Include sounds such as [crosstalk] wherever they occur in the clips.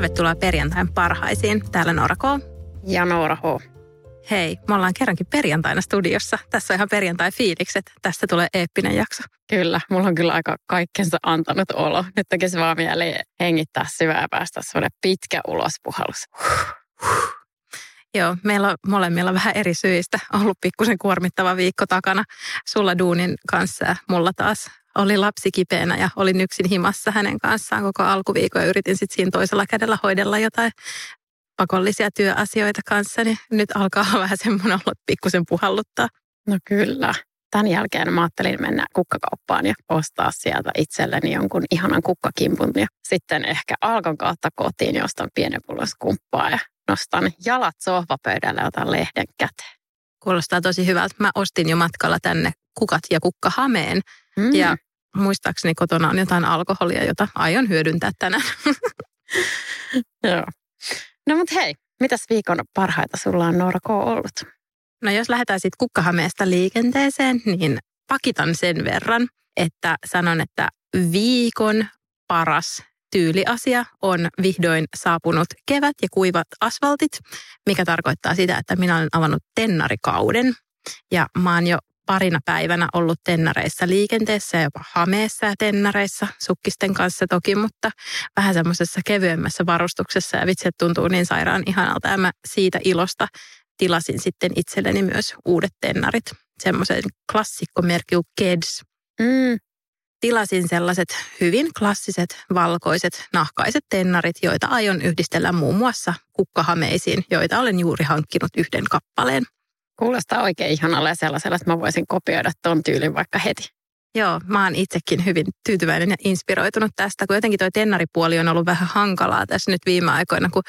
Tervetuloa perjantain parhaisiin. Täällä Noora K. Ja Noora H. Hei, me ollaan kerrankin perjantaina studiossa. Tässä on ihan perjantai-fiilikset. Tästä tulee eeppinen jakso. Kyllä, mulla on kyllä aika kaikkensa antanut olo. Nyt tekisi vaan mieli hengittää syvää ja päästä semmoinen pitkä ulospuhallus. Joo, meillä on molemmilla vähän eri syistä ollut pikkusen kuormittava viikko takana. Sulla duunin kanssa ja mulla taas oli lapsi kipeänä ja olin yksin himassa hänen kanssaan koko alkuviikon ja yritin sitten siinä toisella kädellä hoidella jotain pakollisia työasioita kanssa, niin nyt alkaa vähän semmoinen olla, pikkusen puhalluttaa. No kyllä. Tämän jälkeen mä ajattelin mennä kukkakauppaan ja ostaa sieltä itselleni jonkun ihanan kukkakimpun. Ja sitten ehkä alkon kautta kotiin ja ostan pienen kumppaa ja nostan jalat sohvapöydälle ja otan lehden käteen. Kuulostaa tosi hyvältä. Mä ostin jo matkalla tänne kukat ja kukkahameen. Mm. Ja muistaakseni kotona on jotain alkoholia, jota aion hyödyntää tänään. [laughs] Joo. No mutta hei, mitäs viikon parhaita sulla on Noora K. ollut? No jos lähdetään sitten kukkahameesta liikenteeseen, niin pakitan sen verran, että sanon, että viikon paras tyyliasia on vihdoin saapunut kevät ja kuivat asfaltit, mikä tarkoittaa sitä, että minä olen avannut tennarikauden. Ja mä oon jo parina päivänä ollut tennareissa liikenteessä ja jopa hameessa ja tennareissa, sukkisten kanssa toki, mutta vähän semmoisessa kevyemmässä varustuksessa ja vitsi, tuntuu niin sairaan ihanalta ja mä siitä ilosta tilasin sitten itselleni myös uudet tennarit, semmoisen klassikkomerkki Keds. Mm. Tilasin sellaiset hyvin klassiset, valkoiset, nahkaiset tennarit, joita aion yhdistellä muun muassa kukkahameisiin, joita olen juuri hankkinut yhden kappaleen. Kuulostaa oikein ihanalle sellaisella, että mä voisin kopioida ton tyylin vaikka heti. Joo, mä oon itsekin hyvin tyytyväinen ja inspiroitunut tästä, kun jotenkin toi tennaripuoli on ollut vähän hankalaa tässä nyt viime aikoina, kun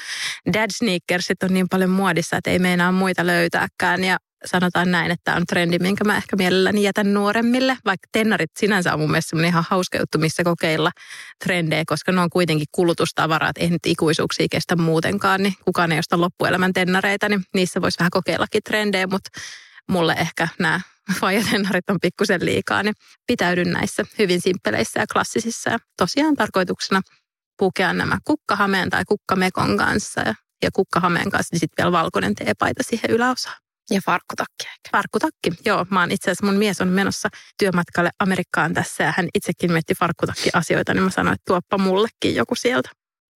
dad sneakersit on niin paljon muodissa, että ei meinaa muita löytääkään. Ja sanotaan näin, että tämä on trendi, minkä mä ehkä mielelläni jätän nuoremmille, vaikka tennarit sinänsä on mun mielestä ihan hauska juttu, missä kokeilla trendejä, koska ne on kuitenkin kulutustavaraa, että ei nyt ikuisuuksia kestä muutenkaan, niin kukaan ei osta loppuelämän tennareita, niin niissä voisi vähän kokeillakin trendejä, mutta mulle ehkä nämä fajatennarit on pikkusen liikaa, niin pitäydyn näissä hyvin simppeleissä ja klassisissa. Ja tosiaan tarkoituksena pukea nämä kukkahameen tai kukkamekon kanssa ja, ja kukkahameen kanssa, niin sitten vielä valkoinen teepaita siihen yläosaan. Ja farkkutakki. Farkkutakki, joo. Mä oon itse asiassa, mun mies on menossa työmatkalle Amerikkaan tässä ja hän itsekin mietti farkkutakki-asioita, niin mä sanoin, että tuoppa mullekin joku sieltä.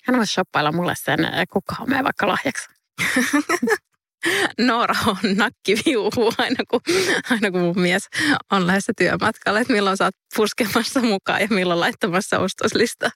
Hän voisi shoppailla mulle sen kukkahameen vaikka lahjaksi. [laughs] Noora on nakkiviuhu aina kun, aina kun mun mies on lähdössä työmatkalle, että milloin sä oot puskemassa mukaan ja milloin laittamassa ostoslista.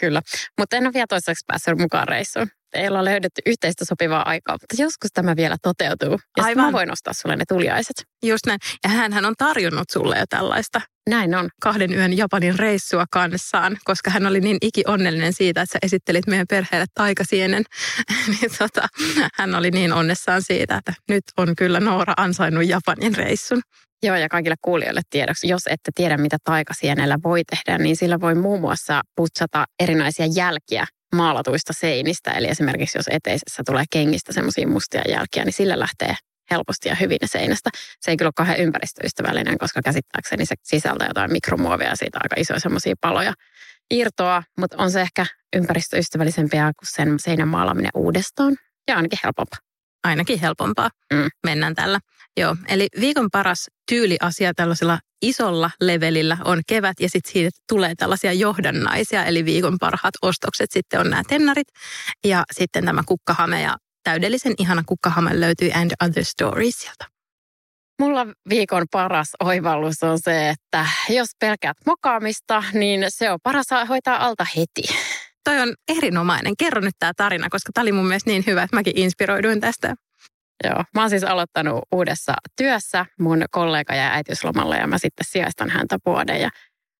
Kyllä, mutta en ole vielä toiseksi päässyt mukaan reissuun. Ei olla löydetty yhteistä sopivaa aikaa, mutta joskus tämä vielä toteutuu. Ja Aivan. mä voin ostaa sulle ne tuliaiset. Just näin. Ja hän on tarjonnut sulle jo tällaista. Näin on. Kahden yön Japanin reissua kanssaan, koska hän oli niin iki onnellinen siitä, että sä esittelit meidän perheelle taikasienen. [laughs] niin tota, hän oli niin onnessaan siitä, että nyt on kyllä Noora ansainnut Japanin reissun. Joo, ja kaikille kuulijoille tiedoksi, jos ette tiedä, mitä taikasienellä voi tehdä, niin sillä voi muun muassa putsata erinäisiä jälkiä maalatuista seinistä. Eli esimerkiksi jos eteisessä tulee kengistä semmoisia mustia jälkiä, niin sillä lähtee helposti ja hyvin seinästä. Se ei kyllä ole kauhean ympäristöystävällinen, koska käsittääkseni se sisältää jotain mikromuovia ja siitä aika isoja semmoisia paloja irtoa, mutta on se ehkä ympäristöystävällisempiä kuin sen seinän maalaaminen uudestaan ja ainakin helpompaa. Ainakin helpompaa. Mm. Mennään tällä. Joo, eli viikon paras tyyliasia tällaisella isolla levelillä on kevät ja sitten siitä tulee tällaisia johdannaisia, eli viikon parhaat ostokset sitten on nämä tennarit ja sitten tämä kukkahame ja täydellisen ihana kukkahame löytyy And Other Stories sieltä. Mulla viikon paras oivallus on se, että jos pelkäät mokaamista, niin se on paras hoitaa alta heti. toi on erinomainen. Kerro nyt tämä tarina, koska tämä oli mun mielestä niin hyvä, että mäkin inspiroiduin tästä. Joo, mä oon siis aloittanut uudessa työssä. Mun kollega ja äitiyslomalle ja mä sitten sijaistan häntä vuoden. Ja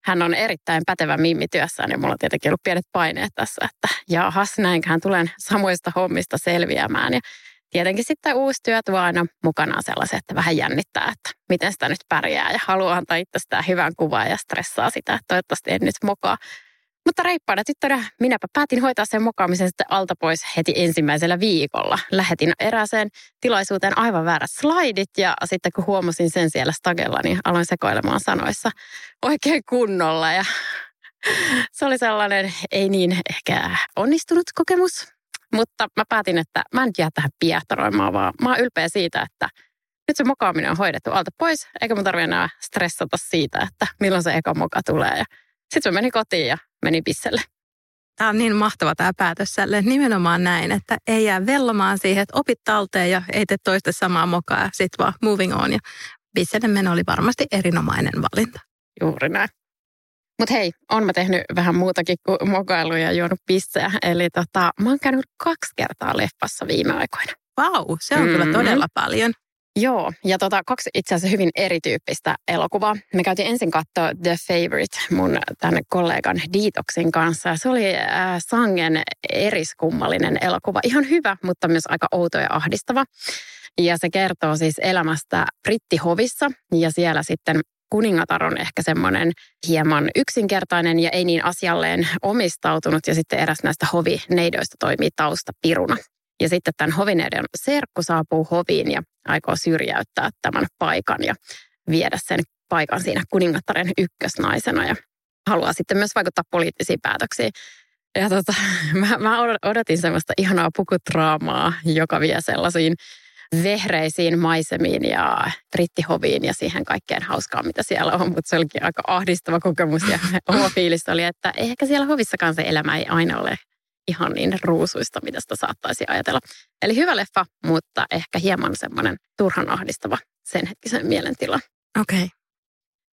hän on erittäin pätevä mimmi työssään ja mulla on tietenkin ollut pienet paineet tässä, että jahas, näinköhän tulen samoista hommista selviämään. Ja tietenkin sitten uusi työ tuo aina mukanaan sellaisen, että vähän jännittää, että miten sitä nyt pärjää ja haluaa antaa itsestään hyvän kuvan ja stressaa sitä, että toivottavasti en nyt mokaa. Mutta reippaana tyttönä minäpä päätin hoitaa sen mokaamisen sitten alta pois heti ensimmäisellä viikolla. Lähetin erääseen tilaisuuteen aivan väärät slaidit ja sitten kun huomasin sen siellä stagella, niin aloin sekoilemaan sanoissa oikein kunnolla. Ja [laughs] se oli sellainen ei niin ehkä onnistunut kokemus, mutta mä päätin, että mä en jää tähän piehtaroimaan, vaan mä oon ylpeä siitä, että nyt se mokaaminen on hoidettu alta pois, eikä mun tarvitse enää stressata siitä, että milloin se eka moka tulee. Ja sitten mä menin kotiin ja menin pisselle. Tämä on niin mahtava tämä päätös sälle. Nimenomaan näin, että ei jää vellomaan siihen, että opit talteen ja ei tee toista samaa mokaa ja sitten vaan moving on. Ja pisselle meno oli varmasti erinomainen valinta. Juuri näin. Mutta hei, on mä tehnyt vähän muutakin kuin mokailuja ja juonut pisseä. Eli tota, mä oon käynyt kaksi kertaa leffassa viime aikoina. Vau, wow, se on mm-hmm. kyllä todella paljon. Joo, ja tota, kaksi itse asiassa hyvin erityyppistä elokuvaa. Me käytiin ensin katsoa The Favorite mun tämän kollegan Detoxin kanssa. Se oli äh, sangen eriskummallinen elokuva. Ihan hyvä, mutta myös aika outo ja ahdistava. Ja se kertoo siis elämästä brittihovissa ja siellä sitten kuningatar on ehkä semmoinen hieman yksinkertainen ja ei niin asialleen omistautunut ja sitten eräs näistä hovineidoista toimii taustapiruna. Ja sitten tämän hovineidon serkku saapuu hoviin ja aikoo syrjäyttää tämän paikan ja viedä sen paikan siinä kuningattaren ykkösnaisena ja haluaa sitten myös vaikuttaa poliittisiin päätöksiin. Ja tota, [laughs] mä, mä odotin semmoista ihanaa pukutraamaa, joka vie sellaisiin vehreisiin maisemiin ja brittihoviin ja siihen kaikkeen hauskaan, mitä siellä on. Mutta se olikin aika ahdistava kokemus ja [laughs] oma fiilis oli, että ehkä siellä hovissakaan se elämä ei aina ole ihan niin ruusuista, mitä sitä saattaisi ajatella. Eli hyvä leffa, mutta ehkä hieman semmoinen turhan ahdistava sen hetkisen mielentila. Okei. Okay.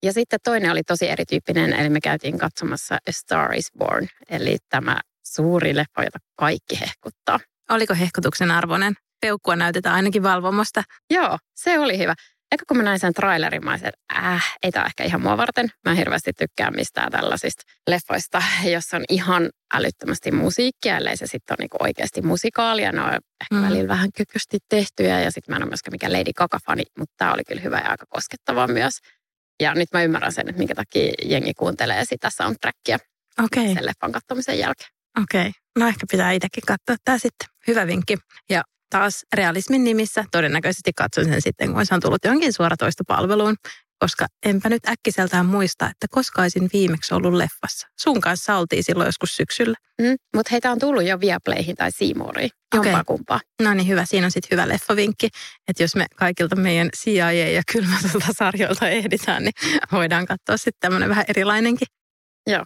Ja sitten toinen oli tosi erityyppinen, eli me käytiin katsomassa A Star is Born, eli tämä suuri leffa, jota kaikki hehkuttaa. Oliko hehkutuksen arvoinen? Peukkua näytetään ainakin valvomosta. Joo, se oli hyvä. Eikä kun mä näin sen trailerin, mä olisin, että äh, ei tämä ehkä ihan mua varten. Mä en hirveästi tykkää mistään tällaisista leffoista, [laughs] jossa on ihan älyttömästi musiikkia, ellei se sitten ole niinku oikeasti musikaalia. Ne on ehkä mm. välillä vähän kykysti tehtyjä ja sitten mä en ole myöskään mikään Lady Gaga-fani, mutta tämä oli kyllä hyvä ja aika koskettava myös. Ja nyt mä ymmärrän sen, että minkä takia jengi kuuntelee sitä soundtrackia okay. sen leffan katsomisen jälkeen. Okei, okay. no ehkä pitää itsekin katsoa tämä sitten. Hyvä vinkki. Ja taas realismin nimissä todennäköisesti katson sen sitten, kun se on tullut johonkin suoratoistopalveluun, koska enpä nyt äkkiseltään muista, että koska olisin viimeksi ollut leffassa. Sun kanssa oltiin silloin joskus syksyllä. Mm, mutta heitä on tullut jo Viaplayhin tai Seamooriin, jompaa okay. kumpaa. No niin, hyvä. Siinä on sitten hyvä leffavinkki, että jos me kaikilta meidän CIA ja kylmäsota sarjoilta ehditään, niin voidaan katsoa sitten tämmöinen vähän erilainenkin. Joo.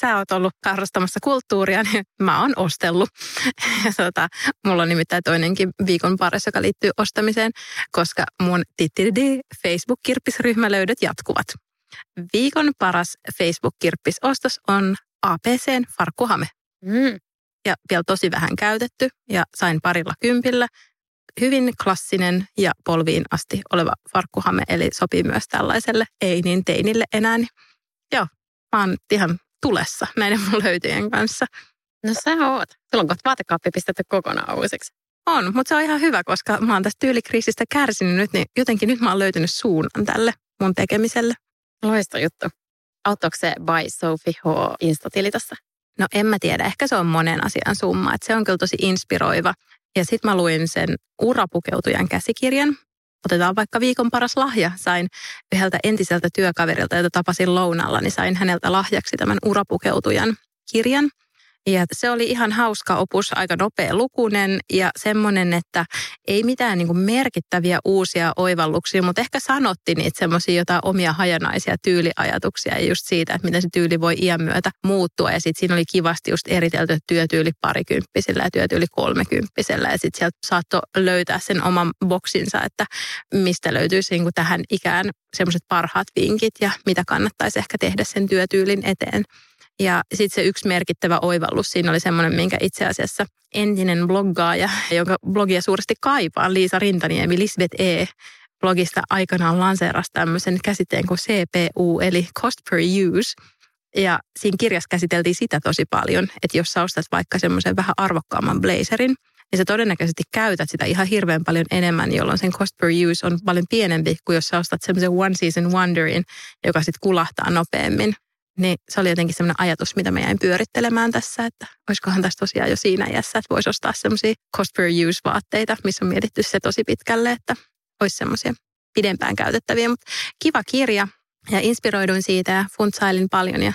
sä oot ollut harrastamassa kulttuuria, niin mä oon ostellut. Ja [laughs] tota, mulla on nimittäin toinenkin viikon paras, joka liittyy ostamiseen, koska mun tittidi Facebook-kirppisryhmälöydöt löydöt jatkuvat. Viikon paras Facebook-kirppisostos on APCn farkkuhame. Mm. Ja vielä tosi vähän käytetty ja sain parilla kympillä. hyvin klassinen ja polviin asti oleva farkkuhame, eli sopii myös tällaiselle ei niin teinille enää. Joo, mä oon ihan tulessa näiden mun löytyjen kanssa. No sä oot. Sulla on kohta vaatekaappi pistetty kokonaan uusiksi. On, mutta se on ihan hyvä, koska mä oon tästä tyylikriisistä kärsinyt nyt, niin jotenkin nyt mä oon löytynyt suunnan tälle mun tekemiselle. Loista juttu. Auttaako se by Sophie H. Instatili tässä? No en mä tiedä, ehkä se on monen asian summa, että se on kyllä tosi inspiroiva. Ja sitten mä luin sen urapukeutujan käsikirjan. Otetaan vaikka viikon paras lahja. Sain yhdeltä entiseltä työkaverilta, jota tapasin lounalla, niin sain häneltä lahjaksi tämän urapukeutujan kirjan. Ja se oli ihan hauska opus, aika nopea lukunen ja semmoinen, että ei mitään niin merkittäviä uusia oivalluksia, mutta ehkä sanotti niitä semmoisia jotain omia hajanaisia tyyliajatuksia ja just siitä, että miten se tyyli voi iän myötä muuttua. Ja sitten siinä oli kivasti just eritelty työtyyli parikymppisellä ja työtyyli kolmekymppisellä ja sitten sieltä saattoi löytää sen oman boksinsa, että mistä löytyisi niin tähän ikään semmoiset parhaat vinkit ja mitä kannattaisi ehkä tehdä sen työtyylin eteen. Ja sitten se yksi merkittävä oivallus siinä oli semmoinen, minkä itse asiassa entinen bloggaaja, jonka blogia suuresti kaipaan, Liisa Rintaniemi, Lisbeth E. blogista aikanaan lanseerasi tämmöisen käsitteen kuin CPU, eli cost per use. Ja siinä kirjassa käsiteltiin sitä tosi paljon, että jos sä ostat vaikka semmoisen vähän arvokkaamman blazerin, niin sä todennäköisesti käytät sitä ihan hirveän paljon enemmän, jolloin sen cost per use on paljon pienempi kuin jos sä ostat semmoisen one season wonderin, joka sitten kulahtaa nopeammin. Niin se oli jotenkin sellainen ajatus, mitä mä jäin pyörittelemään tässä, että olisikohan tässä tosiaan jo siinä iässä, että voisi ostaa semmoisia cost per use vaatteita, missä on mietitty se tosi pitkälle, että olisi semmoisia pidempään käytettäviä. Mutta kiva kirja ja inspiroiduin siitä ja funtsailin paljon ja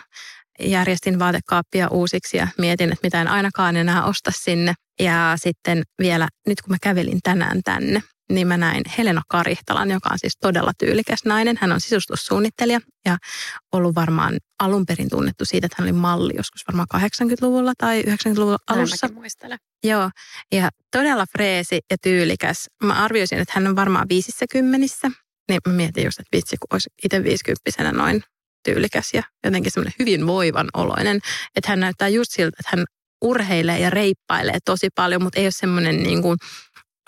järjestin vaatekaappia uusiksi ja mietin, että mitä en ainakaan enää osta sinne. Ja sitten vielä nyt kun mä kävelin tänään tänne, niin mä näin Helena Karihtalan, joka on siis todella tyylikäs nainen. Hän on sisustussuunnittelija ja ollut varmaan alun perin tunnettu siitä, että hän oli malli joskus varmaan 80-luvulla tai 90-luvun alussa. muistelen. Joo, ja todella freesi ja tyylikäs. Mä arvioisin, että hän on varmaan viisissä kymmenissä. Niin mä mietin just, että vitsi, kun olisi itse viisikymppisenä noin tyylikäs ja jotenkin semmoinen hyvin voivan oloinen. Että hän näyttää just siltä, että hän urheilee ja reippailee tosi paljon, mutta ei ole semmoinen niin kuin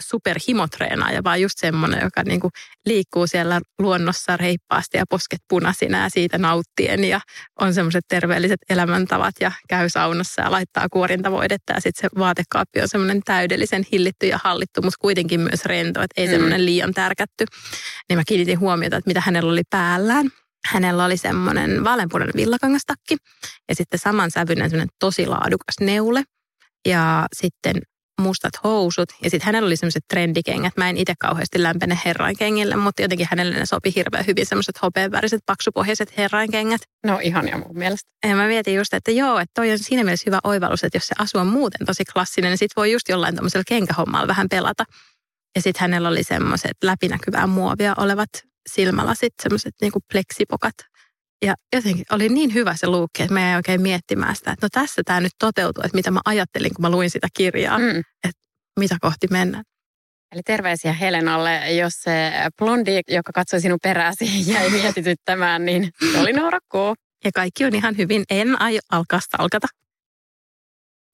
superhimotreenaaja, vaan just semmoinen, joka niin kuin liikkuu siellä luonnossa reippaasti ja posket punaisina ja siitä nauttien ja on semmoiset terveelliset elämäntavat ja käy saunassa ja laittaa kuorintavoidetta ja sitten se vaatekaappi on semmoinen täydellisen hillitty ja hallittu, mutta kuitenkin myös rento, että ei mm. semmoinen liian tärkätty. Niin mä kiinnitin huomiota, että mitä hänellä oli päällään. Hänellä oli semmoinen vaaleanpunainen villakangastakki ja sitten saman sävyinen semmoinen tosi laadukas neule. Ja sitten mustat housut. Ja sitten hänellä oli semmoiset trendikengät. Mä en itse kauheasti lämpene herrainkengille, mutta jotenkin hänelle ne sopi hirveän hyvin semmoiset hopeanväriset, paksupohjaiset herrainkengät. No ihania mun mielestä. Ja mä mietin just, että joo, että toi on siinä mielessä hyvä oivallus, että jos se asu on muuten tosi klassinen, niin sit voi just jollain tämmöisellä kenkähommalla vähän pelata. Ja sitten hänellä oli semmoiset läpinäkyvää muovia olevat silmälasit, semmoiset niinku pleksipokat ja jotenkin oli niin hyvä se luukki, että mä jäin oikein miettimään sitä, että no tässä tämä nyt toteutuu, että mitä mä ajattelin, kun mä luin sitä kirjaa, mm. että mitä kohti mennään. Eli terveisiä Helenalle, jos se blondi, joka katsoi sinun peräsi, jäi [laughs] mietityttämään, niin se oli Noora Ja kaikki on ihan hyvin. En aio alkaa stalkata.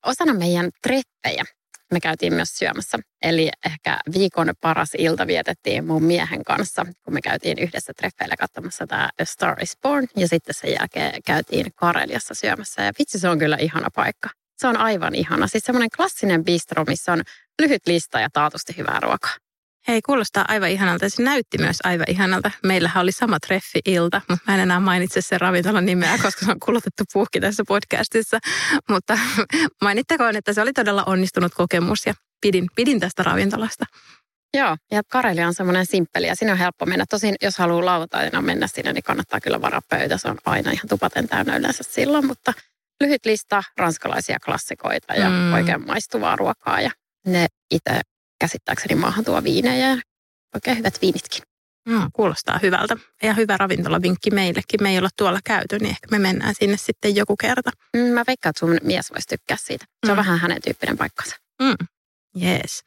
Osana meidän treppejä me käytiin myös syömässä. Eli ehkä viikon paras ilta vietettiin mun miehen kanssa, kun me käytiin yhdessä treffeillä katsomassa tämä A Star is Born. Ja sitten sen jälkeen käytiin Kareliassa syömässä. Ja vitsi, se on kyllä ihana paikka. Se on aivan ihana. Siis semmoinen klassinen bistro, missä on lyhyt lista ja taatusti hyvää ruokaa. Hei, kuulostaa aivan ihanalta. Se näytti myös aivan ihanalta. Meillähän oli sama treffi-ilta, mutta mä en enää mainitse sen ravintolan nimeä, [laughs] koska se on kulutettu puhki tässä podcastissa. Mutta [laughs] mainittakoon, että se oli todella onnistunut kokemus ja pidin, pidin tästä ravintolasta. Joo, ja Karelia on semmoinen simppeli ja sinne on helppo mennä. Tosin jos haluaa lauantaina mennä sinne, niin kannattaa kyllä varaa pöytä. Se on aina ihan tupaten täynnä yleensä silloin, mutta lyhyt lista ranskalaisia klassikoita ja mm. oikein maistuvaa ruokaa. Ja ne itse käsittääkseni maahan tuo viinejä ja oikein hyvät viinitkin. No, kuulostaa hyvältä. Ja hyvä ravintolavinkki meillekin. Me ei olla tuolla käyty, niin ehkä me mennään sinne sitten joku kerta. Mm, mä veikkaan, että sun mies voisi tykkää siitä. Se on mm. vähän hänen tyyppinen paikkansa. Mm. Yes.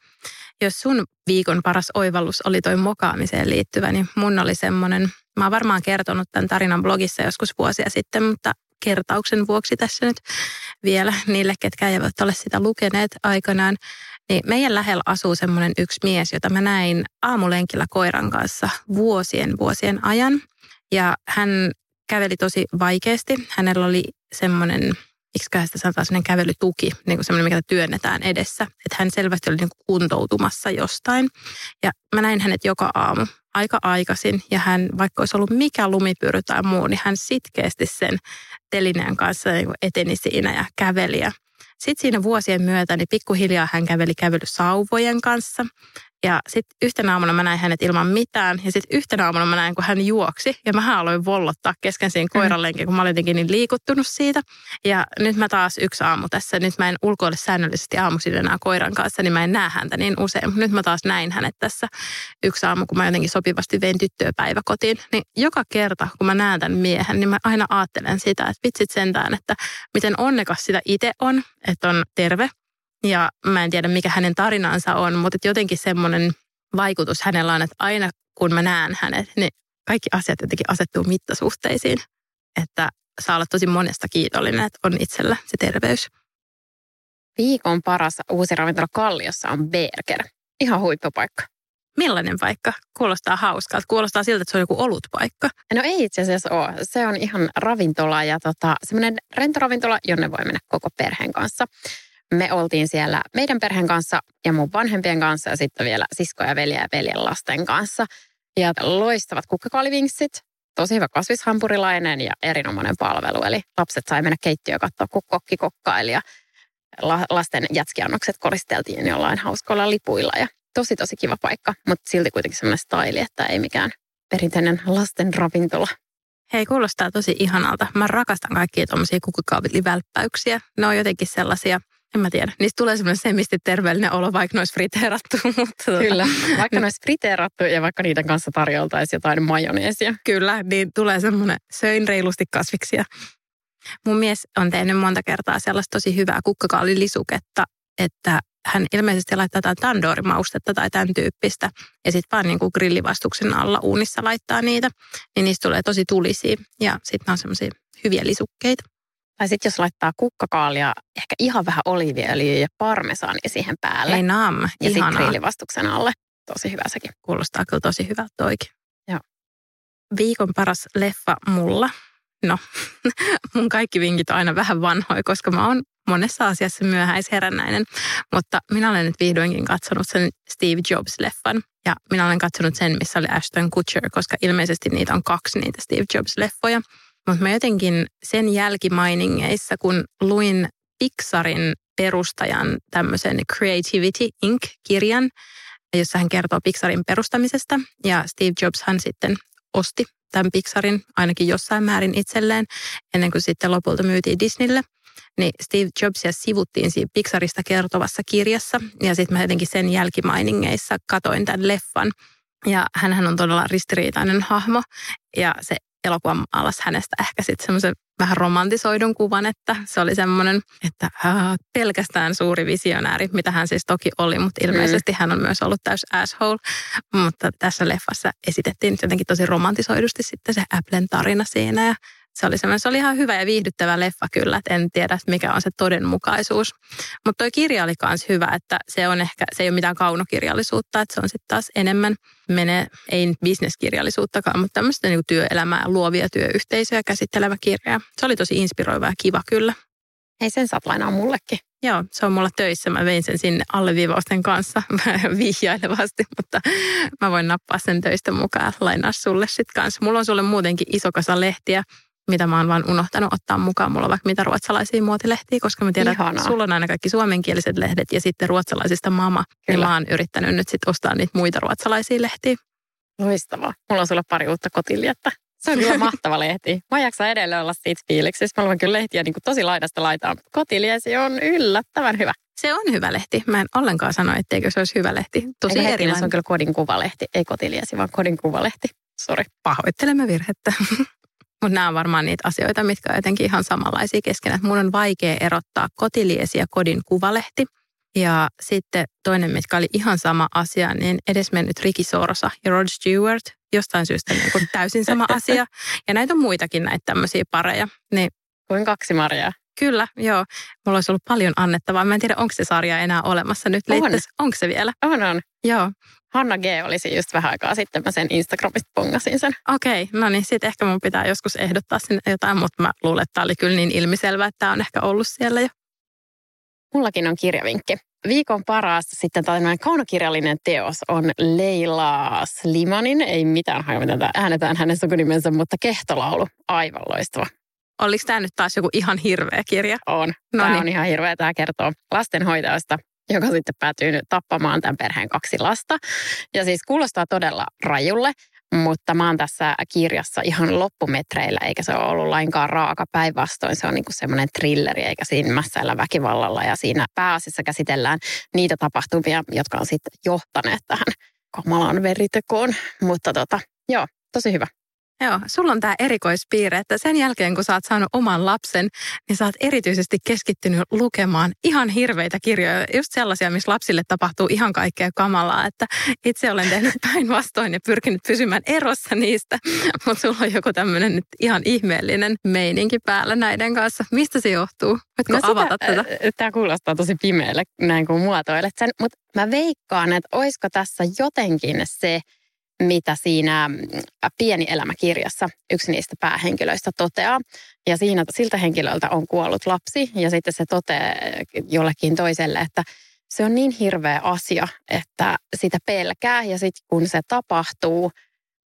Jos sun viikon paras oivallus oli toi mokaamiseen liittyvä, niin mun oli semmoinen, mä oon varmaan kertonut tämän tarinan blogissa joskus vuosia sitten, mutta kertauksen vuoksi tässä nyt vielä niille, ketkä eivät ole sitä lukeneet aikanaan, Niin meidän lähellä asuu semmoinen yksi mies, jota mä näin aamulenkillä koiran kanssa vuosien vuosien ajan. Ja hän käveli tosi vaikeasti. Hänellä oli semmoinen, miksi sitä sanotaan, semmoinen kävelytuki, niin kuin semmoinen, mikä työnnetään edessä. Että hän selvästi oli niin kuin kuntoutumassa jostain. Ja mä näin hänet joka aamu aika aikaisin ja hän, vaikka olisi ollut mikä lumipyry tai muu, niin hän sitkeästi sen telineen kanssa niin eteni siinä ja käveli. Ja sitten siinä vuosien myötä niin pikkuhiljaa hän käveli kävelysauvojen kanssa ja sitten yhtenä aamuna mä näin hänet ilman mitään. Ja sitten yhtenä aamuna mä näin, kun hän juoksi. Ja mä aloin vollottaa kesken siinä mm. koiranlenkin, kun mä olin jotenkin niin liikuttunut siitä. Ja nyt mä taas yksi aamu tässä. Nyt mä en ulkoile säännöllisesti aamuisin enää koiran kanssa, niin mä en näe häntä niin usein. Nyt mä taas näin hänet tässä yksi aamu, kun mä jotenkin sopivasti vein tyttöä päiväkotiin. Niin joka kerta, kun mä näen tämän miehen, niin mä aina ajattelen sitä, että vitsit sentään, että miten onnekas sitä itse on, että on terve ja mä en tiedä, mikä hänen tarinansa on, mutta jotenkin semmoinen vaikutus hänellä on, että aina kun mä näen hänet, niin kaikki asiat jotenkin asettuu mittasuhteisiin. Että saa olla tosi monesta kiitollinen, että on itsellä se terveys. Viikon paras uusi ravintola Kalliossa on Berger. Ihan huippupaikka. Millainen paikka? Kuulostaa hauskalta. Kuulostaa siltä, että se on joku olutpaikka. No ei itse asiassa ole. Se on ihan ravintola ja tota, semmoinen rentoravintola, jonne voi mennä koko perheen kanssa me oltiin siellä meidän perheen kanssa ja mun vanhempien kanssa ja sitten vielä sisko ja veliä ja veljen lasten kanssa. Ja loistavat kukkakaalivinksit, tosi hyvä kasvishampurilainen ja erinomainen palvelu. Eli lapset sai mennä keittiöön katsoa, kun kokki kokkaili ja lasten jätskiannokset koristeltiin jollain hauskoilla lipuilla. Ja tosi tosi kiva paikka, mutta silti kuitenkin semmoinen staili, että ei mikään perinteinen lasten ravintola. Hei, kuulostaa tosi ihanalta. Mä rakastan kaikkia tuommoisia kukkakaavivälppäyksiä. Ne on jotenkin sellaisia – en mä tiedä. Niistä tulee semmoinen semisti terveellinen olo, vaikka ne olisi friteerattu. [laughs] Mutta tota- Kyllä, vaikka ne olisi friteerattu ja vaikka niiden kanssa tarjoltaisiin jotain majoneesia. Kyllä, niin tulee semmoinen söin reilusti kasviksia. Mun mies on tehnyt monta kertaa sellaista tosi hyvää kukkakaalilisuketta, että hän ilmeisesti laittaa jotain tandoorimaustetta tai tämän tyyppistä. Ja sitten vaan niin kuin grillivastuksen alla uunissa laittaa niitä. Niin niistä tulee tosi tulisia. Ja sitten on semmoisia hyviä lisukkeita. Tai sitten jos laittaa kukkakaalia, ehkä ihan vähän oliiviöljyä ja parmesaania siihen päälle. Ei nam, Ja sitten grillivastuksen alle. Tosi hyvä sekin. Kuulostaa kyllä tosi hyvältä toikin. Joo. Viikon paras leffa mulla. No, [laughs] mun kaikki vinkit on aina vähän vanhoja, koska mä oon monessa asiassa myöhäisherännäinen. Mutta minä olen nyt vihdoinkin katsonut sen Steve Jobs-leffan. Ja minä olen katsonut sen, missä oli Ashton Kutcher, koska ilmeisesti niitä on kaksi niitä Steve Jobs-leffoja. Mutta mä jotenkin sen jälkimainingeissa, kun luin Pixarin perustajan tämmöisen Creativity Inc.-kirjan, jossa hän kertoo Pixarin perustamisesta. Ja Steve Jobshan sitten osti tämän Pixarin ainakin jossain määrin itselleen, ennen kuin sitten lopulta myytiin Disneylle. Niin Steve Jobsia sivuttiin siinä Pixarista kertovassa kirjassa. Ja sitten mä jotenkin sen jälkimainingeissa katoin tämän leffan. Ja hän on todella ristiriitainen hahmo. Ja se elokuva alas hänestä ehkä sitten semmoisen vähän romantisoidun kuvan, että se oli semmoinen, että äh, pelkästään suuri visionääri, mitä hän siis toki oli, mutta ilmeisesti mm. hän on myös ollut täys asshole. Mutta tässä leffassa esitettiin jotenkin tosi romantisoidusti sitten se Applen tarina siinä ja se oli, se oli ihan hyvä ja viihdyttävä leffa kyllä, että en tiedä mikä on se todenmukaisuus. Mutta toi kirja oli myös hyvä, että se on ehkä, se ei ole mitään kaunokirjallisuutta, että se on sitten taas enemmän, menee, ei bisneskirjallisuuttakaan, mutta tämmöistä niin työelämää, luovia työyhteisöjä käsittelevä kirja. Se oli tosi inspiroiva ja kiva kyllä. Ei sen saat lainaa mullekin. Joo, se on mulla töissä. Mä vein sen sinne alleviivausten kanssa [laughs] vihjailevasti, mutta mä voin nappaa sen töistä mukaan lainaa sulle sitten kanssa. Mulla on sulle muutenkin iso kasa lehtiä, mitä mä oon vaan unohtanut ottaa mukaan. Mulla on vaikka mitä ruotsalaisia muotilehtiä, koska mä tiedän, Ihanaa. että sulla on aina kaikki suomenkieliset lehdet ja sitten ruotsalaisista mama. Kyllä. Niin mä oon yrittänyt nyt sitten ostaa niitä muita ruotsalaisia lehtiä. Loistavaa. Mulla on sulle pari uutta kotiljetta. Se on kyllä [laughs] mahtava lehti. Mä jaksan edelleen olla siitä fiiliksissä. Mä luen kyllä lehtiä niin kuin tosi laidasta laitaan. Kotiliesi on yllättävän hyvä. Se on hyvä lehti. Mä en ollenkaan sano, etteikö se olisi hyvä lehti. Tosi Eikä erilainen. Se on kyllä kodin kuvalehti. Ei kotiliesi, vaan kodin kuvalehti. Sori. Pahoittelemme virhettä. [laughs] Mutta nämä on varmaan niitä asioita, mitkä on jotenkin ihan samanlaisia keskenään. Mun on vaikea erottaa kotiliesi ja kodin kuvalehti. Ja sitten toinen, mitkä oli ihan sama asia, niin edesmennyt Ricky Sorsa ja Rod Stewart, jostain syystä niin kuin täysin sama [laughs] asia. Ja näitä on muitakin näitä tämmöisiä pareja. Niin kuin kaksi Mariaa. Kyllä, joo. Mulla olisi ollut paljon annettavaa. Mä en tiedä, onko se sarja enää olemassa nyt. On. Onko se vielä? On, on. Joo. Hanna G. olisi just vähän aikaa sitten, mä sen Instagramista pongasin sen. Okei, no niin, sitten ehkä mun pitää joskus ehdottaa sinne jotain, mutta mä luulen, että tämä oli kyllä niin ilmiselvä, että tämä on ehkä ollut siellä jo. Mullakin on kirjavinkki. Viikon paras sitten tällainen kaunokirjallinen teos on Leila Slimanin, ei mitään hajua, tämä äänetään hänen sukunimensä, mutta kehtolaulu. Aivan loistava. Oliko tämä nyt taas joku ihan hirveä kirja? On. No Tämä niin. on ihan hirveä. Tämä kertoo lastenhoitajasta, joka sitten päätyy nyt tappamaan tämän perheen kaksi lasta. Ja siis kuulostaa todella rajulle, mutta mä oon tässä kirjassa ihan loppumetreillä, eikä se ole ollut lainkaan raaka. Päinvastoin se on niin semmoinen thrilleri, eikä siinä mässäillä väkivallalla. Ja siinä pääasiassa käsitellään niitä tapahtumia, jotka on sitten johtaneet tähän kamalaan veritekoon. Mutta tota, joo, tosi hyvä. Joo, sulla on tämä erikoispiirre, että sen jälkeen kun sä oot saanut oman lapsen, niin sä oot erityisesti keskittynyt lukemaan ihan hirveitä kirjoja, just sellaisia, missä lapsille tapahtuu ihan kaikkea kamalaa, että itse olen tehnyt [laughs] päinvastoin ja pyrkinyt pysymään erossa niistä, mutta sulla on joku tämmöinen nyt ihan ihmeellinen meininki päällä näiden kanssa. Mistä se johtuu? Voitko avata tätä? Tämä kuulostaa tosi pimeälle, näin kuin muotoilet sen, mutta mä veikkaan, että olisiko tässä jotenkin se, mitä siinä mm, Pieni elämäkirjassa yksi niistä päähenkilöistä toteaa. Ja siinä siltä henkilöltä on kuollut lapsi ja sitten se toteaa jollekin toiselle, että se on niin hirveä asia, että sitä pelkää ja sitten kun se tapahtuu,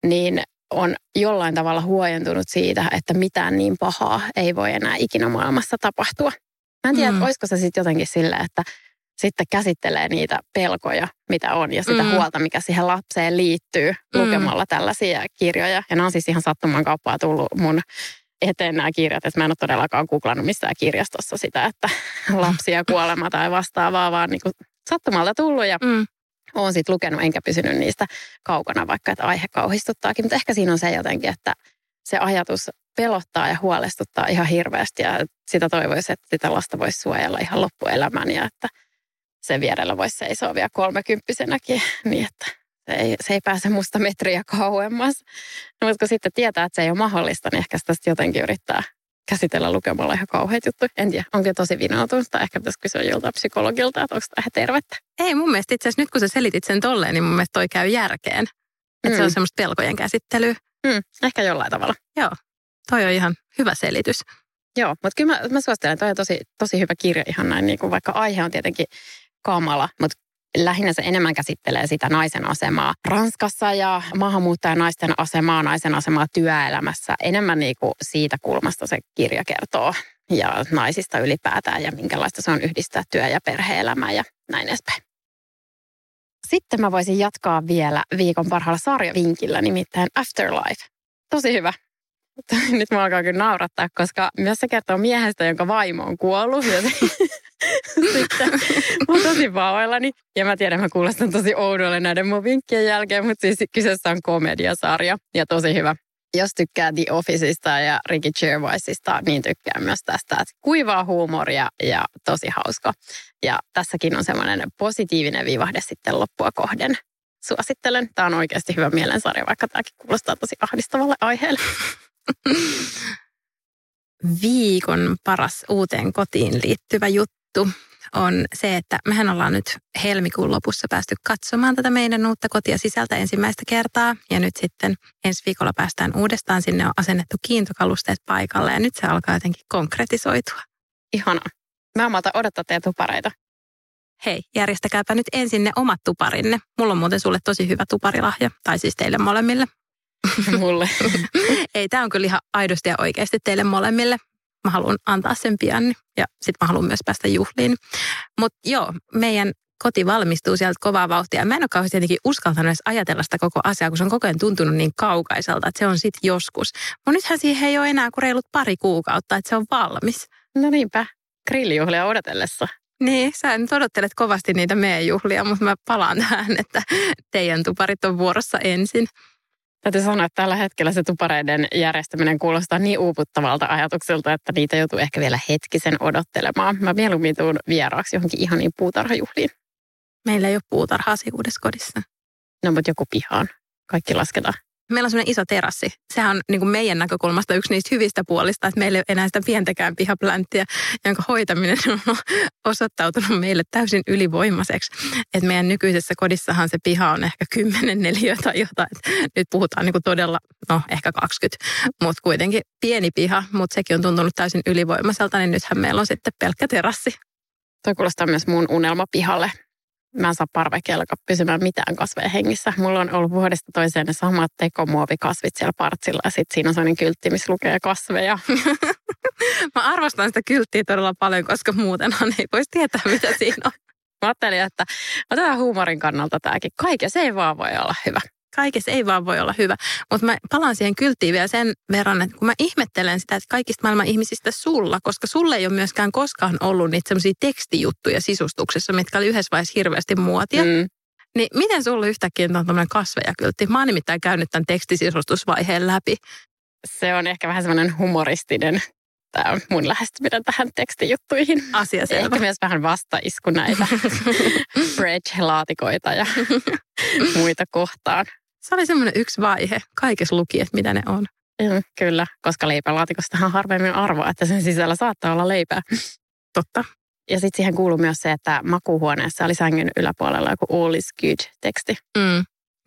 niin on jollain tavalla huojentunut siitä, että mitään niin pahaa ei voi enää ikinä maailmassa tapahtua. Mä en tiedä, Mm. olisiko se sitten jotenkin silleen, että sitten käsittelee niitä pelkoja, mitä on, ja sitä Mm. huolta, mikä siihen lapseen liittyy Mm. lukemalla tällaisia kirjoja. Ja nämä on siis ihan sattuman kauppaa tullut mun eteen nämä kirjat, että mä en ole todellakaan googlannut missään kirjastossa sitä, että [laughs] lapsi ja kuolema tai vastaavaa, vaan niin kuin sattumalta tullut ja Mm. olen sitten lukenut enkä pysynyt niistä kaukana, vaikka että aihe kauhistuttaakin. Mutta ehkä siinä on se jotenkin, että se ajatus pelottaa ja huolestuttaa ihan hirveästi ja sitä toivoisi, että sitä lasta voisi suojella ihan loppuelämän ja että sen vierellä voisi seisoa vielä kolmekymppisenäkin [laughs] niin, että se ei, se ei pääse musta metriä kauemmas. No, mutta kun sitten tietää, että se ei ole mahdollista, niin ehkä sitä jotenkin yrittää käsitellä lukemalla ihan kauheita juttuja. En tiedä, onko tosi vinoutunut tai ehkä pitäisi kysyä joltain psykologilta, että onko tämä tervettä. Ei mun mielestä itse asiassa nyt kun sä selitit sen tolleen, niin mun mielestä toi käy järkeen. Että se Mm. on semmoista pelkojen käsittelyä. Hmm, ehkä jollain tavalla. Toi on ihan hyvä selitys. Joo, mutta kyllä mä, mä suosittelen, toi on tosi, tosi hyvä kirja ihan näin, niin kuin vaikka aihe on tietenkin kamala, mutta lähinnä se enemmän käsittelee sitä naisen asemaa Ranskassa ja maahanmuuttajanaisten asemaa, naisen asemaa työelämässä. Enemmän niin kuin siitä kulmasta se kirja kertoo ja naisista ylipäätään ja minkälaista se on yhdistää työ- ja perhe-elämää ja näin edespäin. Sitten mä voisin jatkaa vielä viikon parhaalla sarjavinkillä, nimittäin Afterlife. Tosi hyvä. [laughs] Nyt mä alkaa kyllä naurattaa, koska myös se kertoo miehestä, jonka vaimo on kuollut. Se, [laughs] sitten mä oon tosi pahoillani. Ja mä tiedän, mä kuulostan tosi oudolle näiden mun vinkkien jälkeen, mutta siis kyseessä on komediasarja ja tosi hyvä. Jos tykkää The Officeista ja Ricky Gervaisista, niin tykkää myös tästä. Että kuivaa huumoria ja tosi hauska. Ja tässäkin on semmoinen positiivinen viivahde sitten loppua kohden. Suosittelen. Tämä on oikeasti hyvä mielensarja, vaikka tämäkin kuulostaa tosi ahdistavalle aiheelle. [laughs] Viikon paras uuteen kotiin liittyvä juttu on se, että mehän ollaan nyt helmikuun lopussa päästy katsomaan tätä meidän uutta kotia sisältä ensimmäistä kertaa. Ja nyt sitten ensi viikolla päästään uudestaan. Sinne on asennettu kiintokalusteet paikalle ja nyt se alkaa jotenkin konkretisoitua. Ihanaa. Mä en malta odottaa teidän tupareita. Hei, järjestäkääpä nyt ensin ne omat tuparinne. Mulla on muuten sulle tosi hyvä tuparilahja, tai siis teille molemmille. Mulle. [laughs] Ei, tämä on kyllä ihan aidosti ja oikeasti teille molemmille. Mä haluan antaa sen pian ja sitten mä haluan myös päästä juhliin. Mutta joo, meidän koti valmistuu sieltä kovaa vauhtia. Mä en ole kauheasti jotenkin uskaltanut edes ajatella sitä koko asiaa, kun se on koko ajan tuntunut niin kaukaiselta, että se on sitten joskus. Mutta nythän siihen ei ole enää kuin reilut pari kuukautta, että se on valmis. No niinpä. Grillijuhlia odotellessa. Niin, sä nyt odottelet kovasti niitä meidän juhlia, mutta mä palaan tähän, että teidän tuparit on vuorossa ensin. Täytyy sanoa, että tällä hetkellä se tupareiden järjestäminen kuulostaa niin uuputtavalta ajatukselta, että niitä joutuu ehkä vielä hetkisen odottelemaan. Mä mieluummin tuun vieraaksi johonkin ihaniin puutarhajuhliin. Meillä ei ole puutarhaa siinä uudessa kodissa. No mutta joku pihaan. Kaikki lasketaan. Meillä on sellainen iso terassi. Sehän on niin kuin meidän näkökulmasta yksi niistä hyvistä puolista, että meillä ei ole enää sitä pientäkään pihaplänttiä, jonka hoitaminen on [laughs] osoittautunut meille täysin ylivoimaiseksi. Et meidän nykyisessä kodissahan se piha on ehkä 10 neliö tai jotain. Nyt puhutaan niin kuin todella, no ehkä 20, mutta kuitenkin pieni piha, mutta sekin on tuntunut täysin ylivoimaiselta, niin nythän meillä on sitten pelkkä terassi. Tuo kuulostaa myös mun unelmapihalle. Mä en saa parvekkeella pysymään mitään kasveja hengissä. Mulla on ollut vuodesta toiseen ne samat tekomuovikasvit siellä partsilla ja sitten siinä on sellainen kyltti, missä lukee kasveja. [laughs] Mä arvostan sitä kylttiä todella paljon, koska muutenhan ei voisi tietää, mitä siinä on. Mä ajattelin, että otetaan huumorin kannalta tämäkin. Kaiken se ei vaan voi olla hyvä kaikessa ei vaan voi olla hyvä. Mutta mä palaan siihen kylttiin vielä sen verran, että kun mä ihmettelen sitä, että kaikista maailman ihmisistä sulla, koska sulle ei ole myöskään koskaan ollut niitä semmoisia tekstijuttuja sisustuksessa, mitkä oli yhdessä vaiheessa hirveästi muotia. Mm. Niin miten sulle yhtäkkiä on tämmöinen kasvejakyltti? Mä oon nimittäin käynyt tämän tekstisisustusvaiheen läpi. Se on ehkä vähän semmoinen humoristinen tämä on mun lähestyminen tähän tekstijuttuihin. Asia selvä. Ehkä myös vähän vastaisku näitä [laughs] bridge-laatikoita ja muita kohtaan. Se oli semmoinen yksi vaihe. Kaikessa luki, että mitä ne on. Kyllä, koska leipälaatikostahan harvemmin arvoa, että sen sisällä saattaa olla leipää. Totta. Ja sitten siihen kuuluu myös se, että makuuhuoneessa oli sängyn yläpuolella joku all is good teksti. Mm,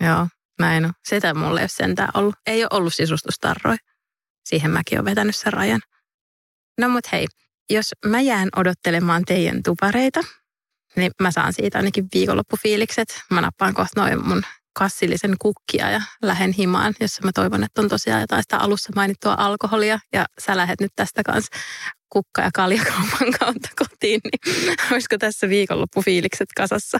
joo, näin on. Sitä mulle ei ole sentään ollut. Ei ole ollut sisustustarroja. Siihen mäkin olen vetänyt sen rajan. No mut hei, jos mä jään odottelemaan teidän tupareita, niin mä saan siitä ainakin viikonloppufiilikset. Mä nappaan kohta noin mun kassillisen kukkia ja lähden himaan, jossa mä toivon, että on tosiaan jotain sitä alussa mainittua alkoholia. Ja sä lähdet nyt tästä kanssa kukka- ja kaljakaupan [laughs] kautta kotiin, niin olisiko tässä viikonloppufiilikset kasassa?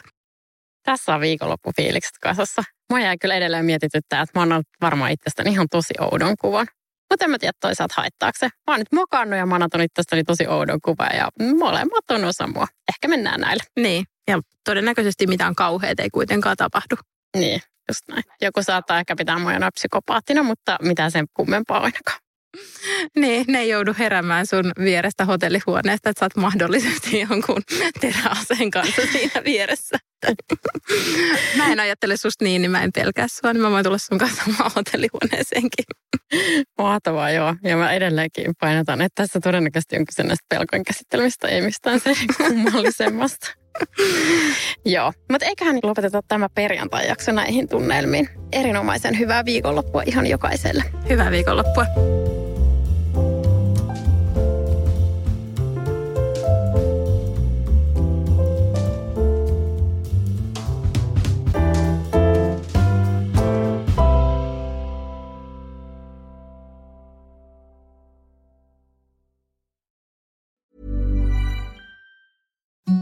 Tässä on viikonloppufiilikset kasassa. Mä jää kyllä edelleen mietityttää, että mä oon varmaan itsestäni ihan tosi oudon kuvan. Mutta en mä tiedä toisaalta haittaako se. Mä oon nyt mokannut ja Manaton oli tosi oudon kuva ja molemmat on osa mua. Ehkä mennään näille. Niin, ja todennäköisesti mitään kauheat ei kuitenkaan tapahdu. Niin, just näin. Joku saattaa ehkä pitää mua psykopaattina, mutta mitä sen kummempaa ainakaan. [laughs] Niin, ne ei joudu heräämään sun vierestä hotellihuoneesta, että sä oot mahdollisesti jonkun teräaseen kanssa siinä vieressä. [laughs] mä en ajattele susta niin, niin mä en pelkää sua, niin mä voin tulla sun kanssa omaan hotellihuoneeseenkin. [laughs] Mahtavaa, joo. Ja mä edelleenkin painotan, että tässä todennäköisesti on kyse näistä pelkojen käsittelemistä, ei mistään se kummallisemmasta. Joo, mutta eiköhän lopeteta tämä perjantai-jakso näihin tunnelmiin. Erinomaisen hyvää viikonloppua ihan jokaiselle. Hyvää viikonloppua. thank you